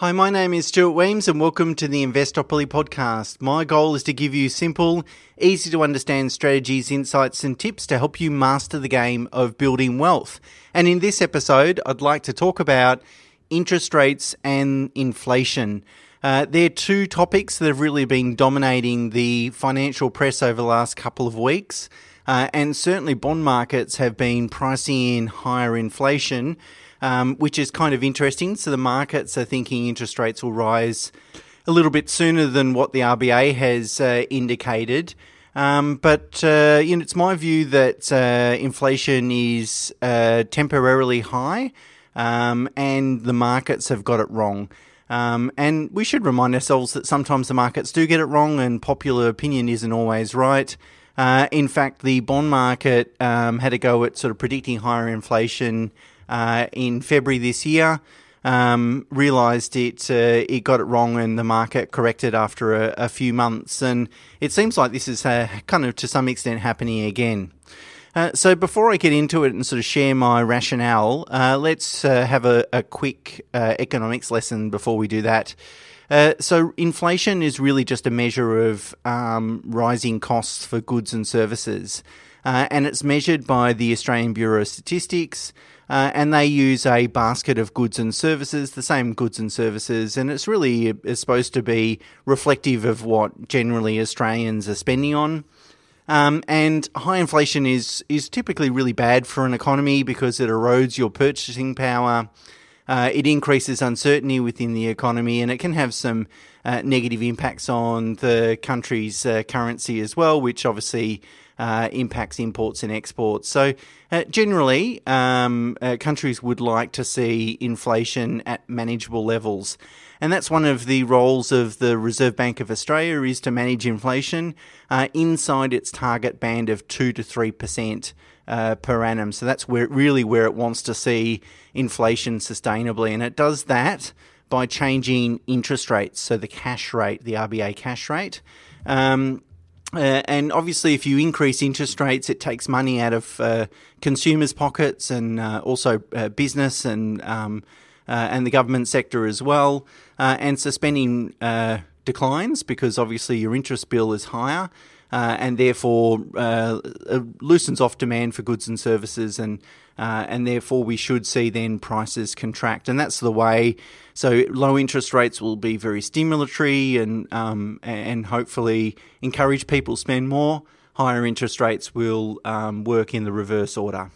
Hi, my name is Stuart Wemyss and welcome to the Investopoly podcast. My goal is to give you simple, easy to understand strategies, insights, and tips to help you master the game of building wealth. And in this episode, I'd like to talk about interest rates and inflation. Uh, they're two topics that have really been dominating the financial press over the last couple of weeks. Uh, and certainly, bond markets have been pricing in higher inflation um, which is kind of interesting. So the markets are thinking interest rates will rise a little bit sooner than what the RBA has uh, indicated. Um, but uh, you know, it's my view that uh, inflation is uh, temporarily high, um, and the markets have got it wrong. Um, and we should remind ourselves that sometimes the markets do get it wrong, and popular opinion isn't always right. Uh, in fact, the bond market um, had a go at sort of predicting higher inflation uh, in February this year. Um, realised it uh, it got it wrong and the market corrected after a, a few months, and it seems like this is uh, kind of to some extent happening again. Uh, so before I get into it and sort of share my rationale, uh, let's uh, have a, a quick uh, economics lesson before we do that. so inflation is really just a measure of um, rising costs for goods and services, and it's measured by the Australian Bureau of Statistics. Uh, and they use a basket of goods and services, the same goods and services, and it's really is supposed to be reflective of what generally Australians are spending on. Um, and high inflation is is typically really bad for an economy because it erodes your purchasing power. Uh, it increases uncertainty within the economy, and it can have some uh, negative impacts on the country's uh, currency as well, which obviously uh, impacts imports and exports. So, uh, generally, um, uh, countries would like to see inflation at manageable levels. And that's one of the roles of the Reserve Bank of Australia is to manage inflation uh, inside its target band of 2 to 3%. Uh, per annum. So that's where really where it wants to see inflation sustainably, and it does that by changing interest rates. So the cash rate, the RBA cash rate, um, uh, and obviously, if you increase interest rates, it takes money out of uh, consumers' pockets and uh, also uh, business and um, uh, and the government sector as well. Uh, and so spending declines because obviously your interest bill is higher and therefore loosens off demand for goods and services, and uh, and therefore we should see then prices contract, and that's the way. So low interest rates will be very stimulatory and um, and hopefully encourage people to spend more. Higher interest rates will um, work in the reverse order.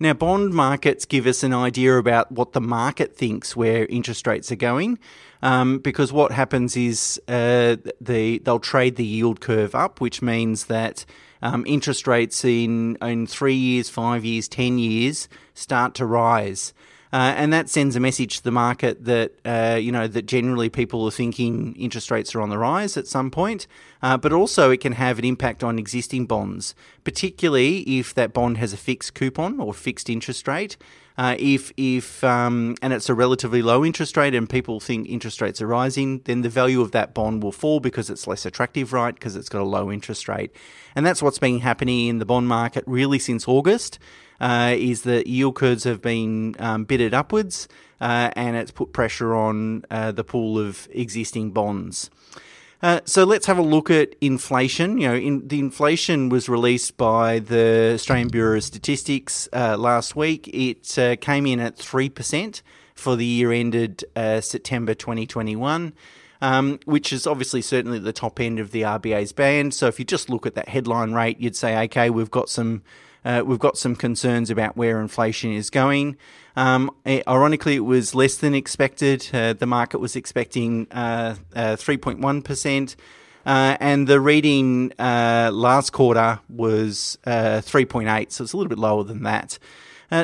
Now, bond markets give us an idea about what the market thinks where interest rates are going, um, because what happens is uh, the, they'll trade the yield curve up, which means that um, interest rates in, in three years, five years, ten years start to rise. Uh, and that sends a message to the market that uh, you know that generally people are thinking interest rates are on the rise at some point, uh, but also it can have an impact on existing bonds, particularly if that bond has a fixed coupon or fixed interest rate. Uh, if if um, and it's a relatively low interest rate, and people think interest rates are rising, then the value of that bond will fall because it's less attractive, right? Because it's got a low interest rate, and that's what's been happening in the bond market really since August uh, is that yield curves have been um, bidded upwards uh, and it's put pressure on uh, the pool of existing bonds. Uh, so let's have a look at inflation. You know, in, the inflation was released by the Australian Bureau of Statistics uh, last week. It uh, came in at three percent for the year ended September 2021. Um, which is obviously certainly the top end of the RBA's band. So if you just look at that headline rate, you'd say, okay, we've got some uh, we've got some concerns about where inflation is going. Um, ironically, it was less than expected. Uh, the market was expecting 3.1%. Uh, uh, uh, and the reading last quarter was 3.8, so it's a little bit lower than that.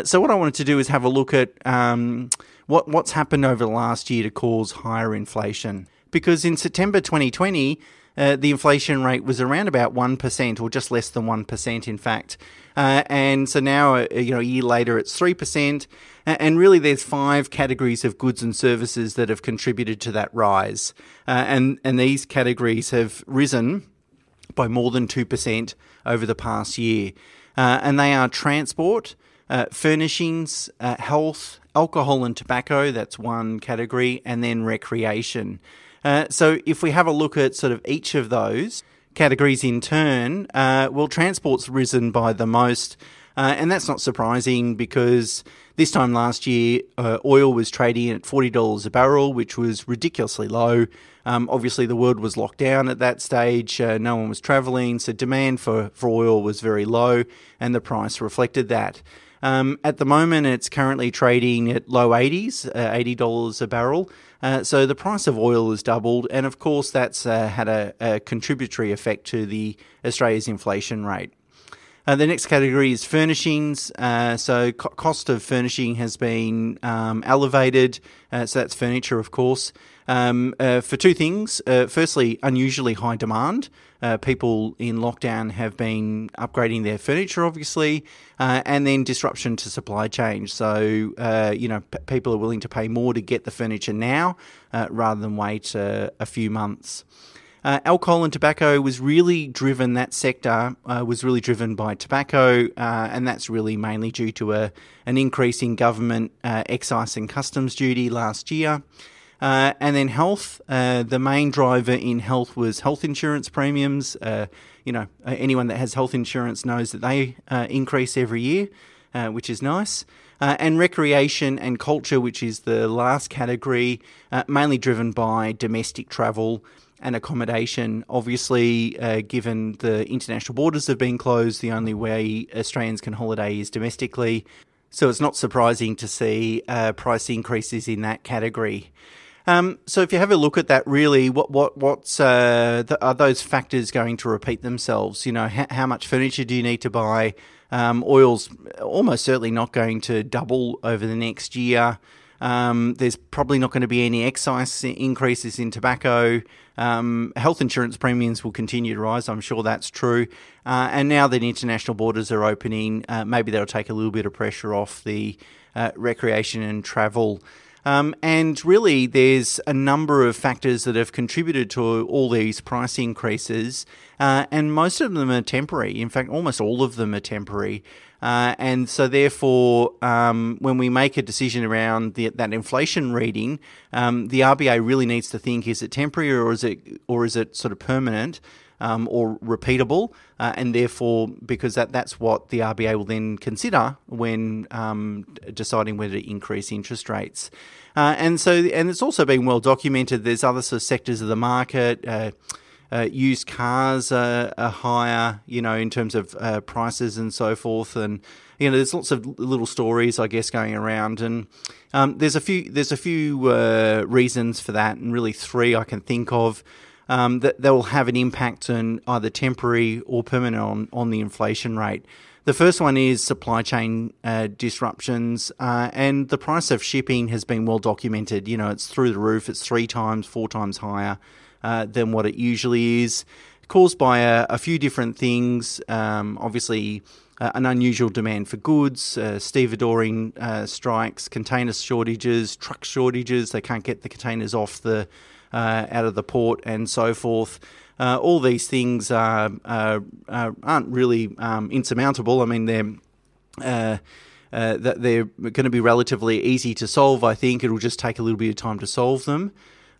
so what I wanted to do is have a look at um, what what's happened over the last year to cause higher inflation. Because in September 2020, uh, the inflation rate was around about 1%, or just less than 1%, in fact. Uh, and so now, uh, you know, a year later, it's 3%. And really, there's five categories of goods and services that have contributed to that rise. Uh, and, and these categories have risen by more than 2% over the past year. Uh, and they are transport, uh, furnishings, health, alcohol and tobacco, that's one category, and then recreation. Uh, so if we have a look at sort of each of those categories in turn, uh, well, transport's risen by the most. Uh, and that's not surprising because this time last year, uh, oil was trading at $40 a barrel, which was ridiculously low. Um, obviously, the world was locked down at that stage. Uh, no one was traveling, so demand for, for oil was very low, and the price reflected that. Um, at the moment, it's currently trading at low 80s, uh, $80 a barrel. Uh, so the price of oil has doubled, and of course, that's uh, had a, a contributory effect to the Australia's inflation rate. Uh, the next category is furnishings. Uh, so, co- cost of furnishing has been um, elevated. Uh, so, that's furniture, of course, um, uh, for two things. Uh, firstly, unusually high demand. Uh, people in lockdown have been upgrading their furniture, obviously, and then disruption to supply chain. So, you know, p- people are willing to pay more to get the furniture now rather than wait a few months. Uh, alcohol and tobacco was really driven, that sector uh, was really driven by tobacco, uh, and that's really mainly due to a, an increase in government uh, excise and customs duty last year. Uh, and then health, uh, the main driver in health was health insurance premiums. you know, anyone that has health insurance knows that they increase every year, which is nice. Uh, and recreation and culture, which is the last category, uh, mainly driven by domestic travel and accommodation. Obviously, uh, given the international borders have been closed, the only way Australians can holiday is domestically. So it's not surprising to see uh, price increases in that category. Um, so if you have a look at that, really, what what what's uh, the, are those factors going to repeat themselves? You know, how, how much furniture do you need to buy? Um, oil's almost certainly not going to double over the next year. Um, there's probably not going to be any excise increases in tobacco. Um, health insurance premiums will continue to rise. I'm sure that's true. Uh, and now that international borders are opening, uh, maybe that'll take a little bit of pressure off the uh, recreation and travel. Um, and really, there's a number of factors that have contributed to all these price increases, uh, and most of them are temporary. In fact, almost all of them are temporary. Uh, and so, therefore, um, when we make a decision around the, that inflation reading, um, the RBA really needs to think: is it temporary or is it or is it sort of permanent? Um, or repeatable, uh, and therefore, because that, that's what the RBA will then consider when um, deciding whether to increase interest rates. Uh, and so, and it's also been well documented. There's other sort of sectors of the market. Uh, uh, used cars are, are, higher, you know, in terms of uh, prices and so forth. And you know, there's lots of little stories, I guess, going around. And um, there's a few there's a few uh, reasons for that, and really three I can think of. Um, that, that will have an impact on either temporary or permanent on, on the inflation rate. The first one is supply chain uh, disruptions, uh, and the price of shipping has been well documented. You know, it's through the roof, it's three times, four times higher uh, than what it usually is, caused by a, a few different things. Um, obviously, uh, an unusual demand for goods, uh, stevedoring uh, strikes, container shortages, truck shortages. They can't get the containers off the uh, out of the port and so forth. Uh, all these things are, aren't really um, insurmountable. I mean, they're uh, that they're going to be relatively easy to solve. I think it'll just take a little bit of time to solve them.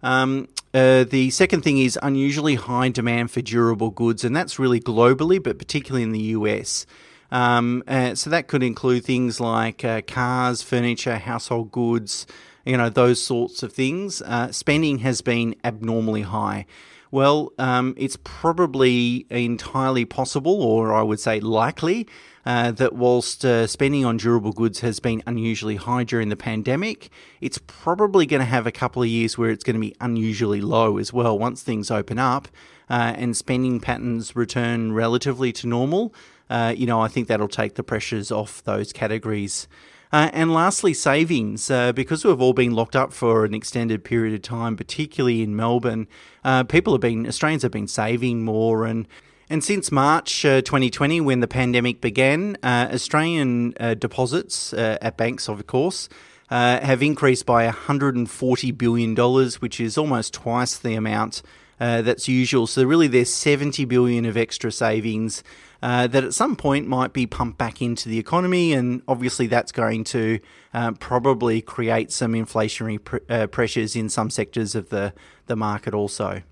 Um, uh, the second thing is unusually high demand for durable goods, and that's really globally, but particularly in the US. Um, uh, so that could include things like uh, cars, furniture, household goods, you know, those sorts of things. Uh, spending has been abnormally high. Well, um, it's probably entirely possible, or I would say likely, uh, that whilst uh, spending on durable goods has been unusually high during the pandemic, it's probably going to have a couple of years where it's going to be unusually low as well once things open up uh, and spending patterns return relatively to normal. Uh, you know, I think that'll take the pressures off those categories. Uh, and lastly, savings. Uh, because we've all been locked up for an extended period of time, particularly in Melbourne, uh, people have been, Australians have been saving more. And, and since March 2020, uh, when the pandemic began, uh, Australian uh, deposits at banks, of course, have increased by $140 billion, which is almost twice the amount uh, that's usual. So really, there's 70 billion of extra savings uh, that at some point might be pumped back into the economy, and obviously that's going to uh, probably create some inflationary pr- uh, pressures in some sectors of the the market also.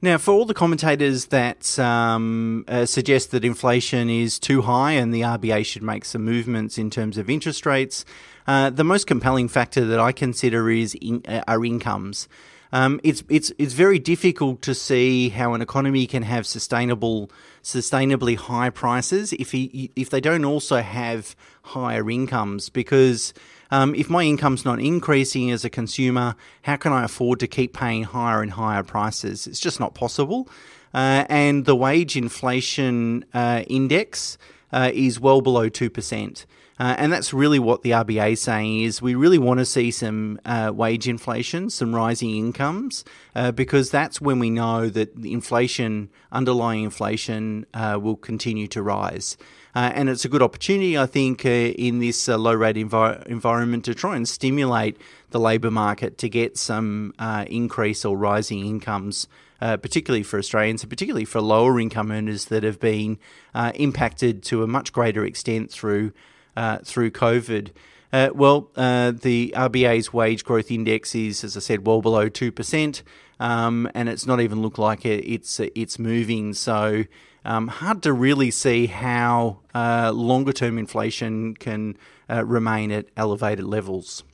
Now, for all the commentators that um, uh, suggest that inflation is too high and the RBA should make some movements in terms of interest rates, uh, the most compelling factor that I consider is in, uh, our incomes. Um, it's it's it's very difficult to see how an economy can have sustainable, sustainably high prices if he, if they don't also have higher incomes because um, if my income's not increasing as a consumer, how can I afford to keep paying higher and higher prices? It's just not possible. Uh, and the wage inflation uh, index uh, is well below 2%. Uh, and that's really what the RBA is saying is we really want to see some uh, wage inflation, some rising incomes, uh, because that's when we know that the inflation, underlying inflation, uh, will continue to rise. Uh, and it's a good opportunity, I think, uh, in this low rate envi- environment to try and stimulate the labour market to get some increase or rising incomes. Uh, particularly for Australians and particularly for lower income earners that have been uh, impacted to a much greater extent through uh, through COVID. Uh, well, uh, the RBA's wage growth index is, as I said, well below two percent, um, and it's not even look like it, it's it's moving. So um, hard to really see how uh, longer term inflation can uh, remain at elevated levels.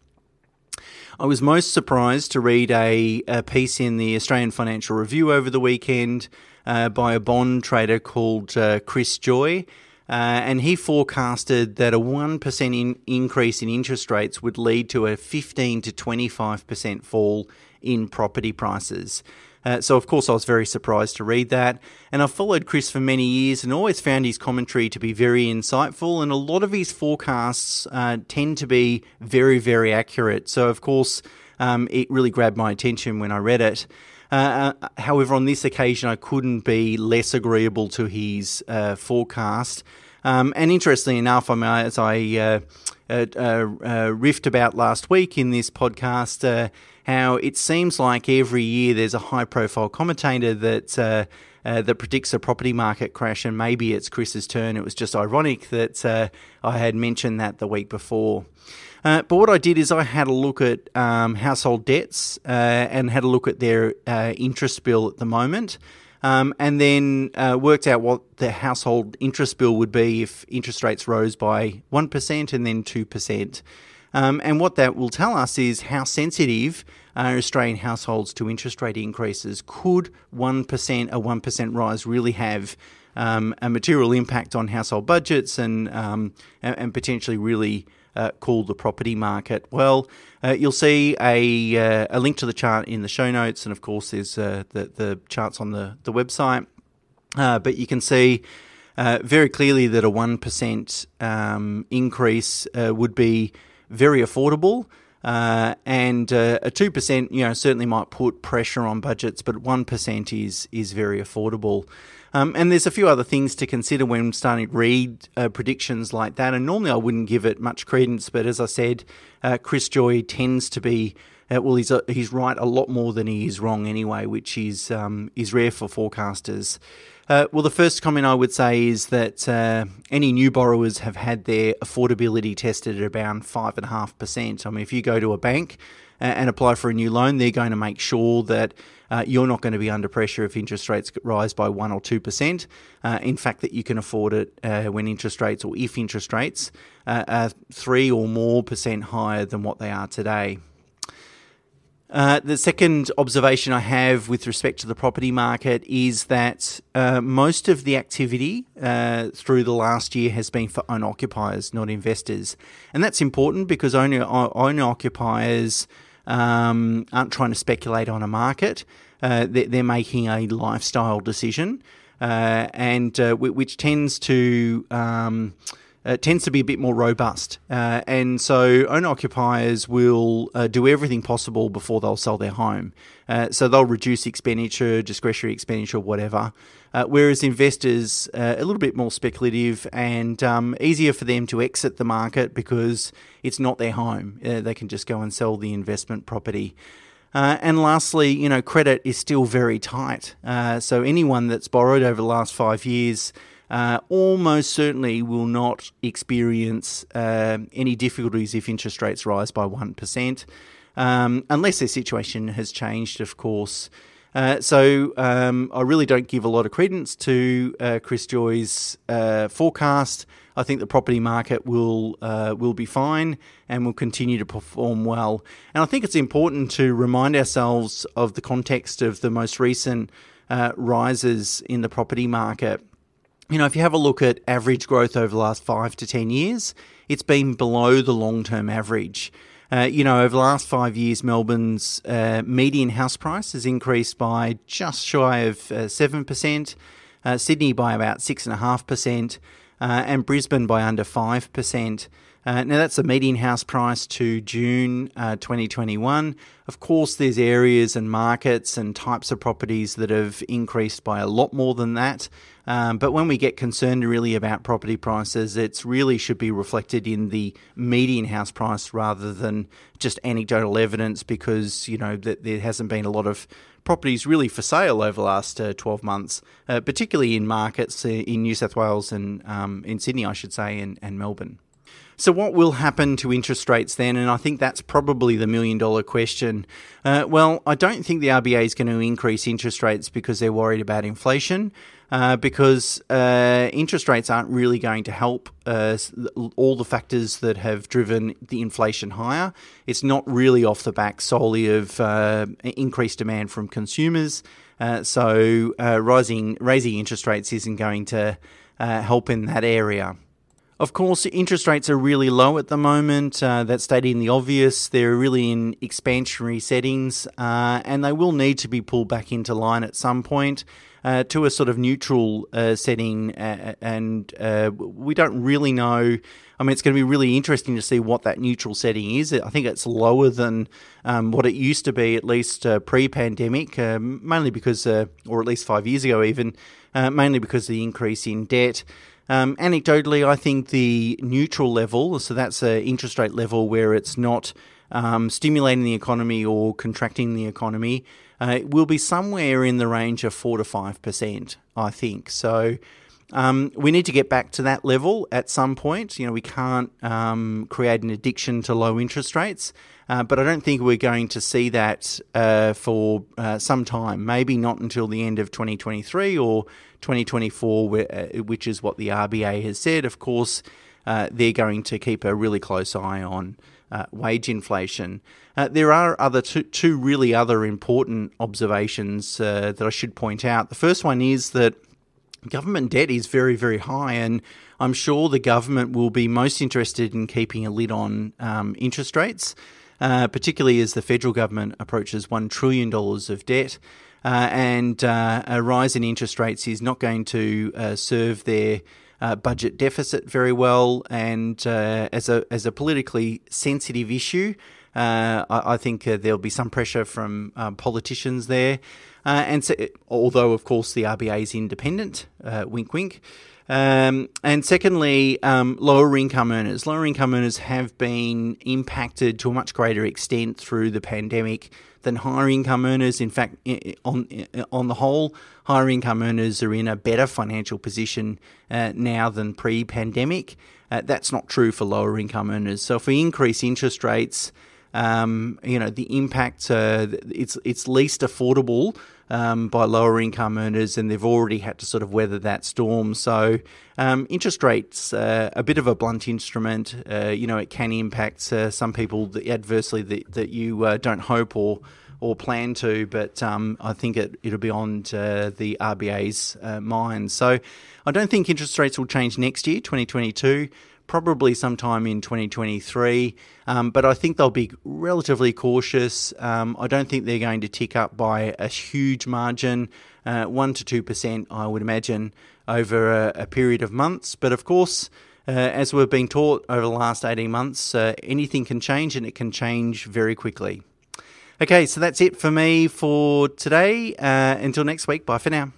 I was most surprised to read a, a piece in the Australian Financial Review over the weekend uh, by a bond trader called Chris Joye. Uh, and he forecasted that a 1% in increase in interest rates would lead to a 15 to 25% fall in property prices. Uh, so, of course, I was very surprised to read that. And I've followed Chris for many years and always found his commentary to be very insightful. And a lot of his forecasts uh, tend to be very, very accurate. So, of course, um, it really grabbed my attention when I read it. Uh, uh, however, on this occasion, I couldn't be less agreeable to his uh, forecast. Um, and interestingly enough, I mean, as I uh, uh, uh, riffed about last week in this podcast, how it seems like every year there's a high-profile commentator that. Uh, that predicts a property market crash, and maybe it's Chris's turn. It was just ironic that uh, I had mentioned that the week before. Uh, but what I did is I had a look at um, household debts uh, and had a look at their uh, interest bill at the moment. Um, and then uh, worked out what the household interest bill would be if interest rates rose by 1% and then 2%. Um, and what that will tell us is how sensitive are Australian households to interest rate increases. Could 1%, a 1% rise really have um, a material impact on household budgets and, um, and, and potentially really uh, called the property market? Well, uh, you'll see a, uh, a link to the chart in the show notes, and of course, there's uh, the, the charts on the, the website. Uh, but you can see very clearly that a 1% um, increase would be very affordable. Uh, and uh, a two percent, you know, certainly might put pressure on budgets, but one percent is is very affordable. Um, and there's a few other things to consider when starting to read uh, predictions like that. And normally I wouldn't give it much credence, but as I said, uh, Chris Joye tends to be. Uh, well, he's uh, he's right a lot more than he is wrong anyway, which is um, is rare for forecasters. Uh, well, the first comment I would say is that uh, any new borrowers have had their affordability tested at around 5.5%. I mean, if you go to a bank and apply for a new loan, they're going to make sure that uh, you're not going to be under pressure if interest rates rise by 1 or 2%. Uh, in fact, that you can afford it uh, when interest rates or if interest rates uh, are 3 or more percent higher than what they are today. Uh, the second observation I have with respect to the property market is that uh, most of the activity through the last year has been for owner occupiers, not investors. And that's important because owner, owner occupiers um, aren't trying to speculate on a market, uh, they're, they're, making a lifestyle decision, uh, and which tends to. Um, uh, tends to be a bit more robust. Uh, and so owner occupiers will uh, do everything possible before they'll sell their home. Uh, so they'll reduce expenditure, discretionary expenditure, whatever. Uh, whereas investors, uh, a little bit more speculative and um, easier for them to exit the market because it's not their home. they can just go and sell the investment property. Uh, and lastly, you know, credit is still very tight. Uh, so anyone that's borrowed over the last five years uh, almost certainly will not experience uh, any difficulties if interest rates rise by 1%, um, unless their situation has changed, of course. Uh, so um, I really don't give a lot of credence to uh, Chris Joye's uh, forecast. I think the property market will uh, will be fine and will continue to perform well. And I think it's important to remind ourselves of the context of the most recent uh, rises in the property market. You know, if you have a look at average growth over the last five to ten years, it's been below the long term average. Uh, you know, over the last five years, Melbourne's uh, median house price has increased by just shy of uh, seven percent, uh, Sydney by about six and a half percent, uh, and Brisbane by under 5%. Uh, now, that's the median house price to June uh, 2021. Of course, there's areas and markets and types of properties that have increased by a lot more than that. Um, but when we get concerned really about property prices, it really should be reflected in the median house price rather than just anecdotal evidence because, you know, that there hasn't been a lot of properties really for sale over the last uh, 12 months, uh, particularly in markets uh, in New South Wales and um, in Sydney, I should say, and, and Melbourne. So, what will happen to interest rates then? And I think that's probably the million dollar question. Uh, well, I don't think the RBA is going to increase interest rates because they're worried about inflation, uh, because uh, interest rates aren't really going to help uh, all the factors that have driven the inflation higher. It's not really off the back solely of uh, increased demand from consumers. Uh, so, rising raising interest rates isn't going to help in that area. Of course, interest rates are really low at the moment. Uh, that's stating the obvious. They're really in expansionary settings, uh, and they will need to be pulled back into line at some point uh, to a sort of neutral uh, setting. and uh, we don't really know. I mean, it's going to be really interesting to see what that neutral setting is. I think it's lower than um, what it used to be, at least uh, pre-pandemic, mainly because, or at least five years ago, even, mainly because of the increase in debt. Um, anecdotally, I think the neutral level, so that's an interest rate level where it's not um, stimulating the economy or contracting the economy, uh, will be somewhere in the range of 4 to 5%, I think. So um, we need to get back to that level at some point. You know, we can't um, create an addiction to low interest rates. Uh, but I don't think we're going to see that uh, for uh, some time. Maybe not until the end of 2023 or 2024, uh, which is what the RBA has said. Of course, uh, they're going to keep a really close eye on uh, wage inflation. there are other two, two, really other important observations that I should point out. The first one is that government debt is very, very high, and I'm sure the government will be most interested in keeping a lid on um, interest rates uh, particularly as the federal government approaches $1 trillion of debt. Uh, and uh, a rise in interest rates is not going to uh, serve their uh, budget deficit very well. And uh, as, a, as a politically sensitive issue, I, I, think there'll be some pressure from politicians there. and so, although, of course, the RBA is independent, wink, wink. Um, and secondly, um, lower income earners. Lower income earners have been impacted to a much greater extent through the pandemic than higher income earners. In fact, on on the whole, higher income earners are in a better financial position uh, now than pre-pandemic. Uh, that's not true for lower income earners. So if we increase interest rates, um, you know the impact. Uh, it's it's least affordable um, by lower income earners, and they've already had to sort of weather that storm. So, um, interest rates uh, a bit of a blunt instrument. Uh, you know, it can impact uh, some people adversely that, that you uh, don't hope or or plan to, but um, I think it, it'll be on the RBA's uh, mind. So, I don't think interest rates will change next year, 2022 probably sometime in 2023. Um, but I think they'll be relatively cautious. Um, I don't think they're going to tick up by a huge margin, uh, 1 to 2%, I would imagine, over a, a period of months. But of course, uh, as we've been taught over the last 18 months, uh, anything can change and it can change very quickly. Okay, so that's it for me for today. Uh, until next week, bye for now.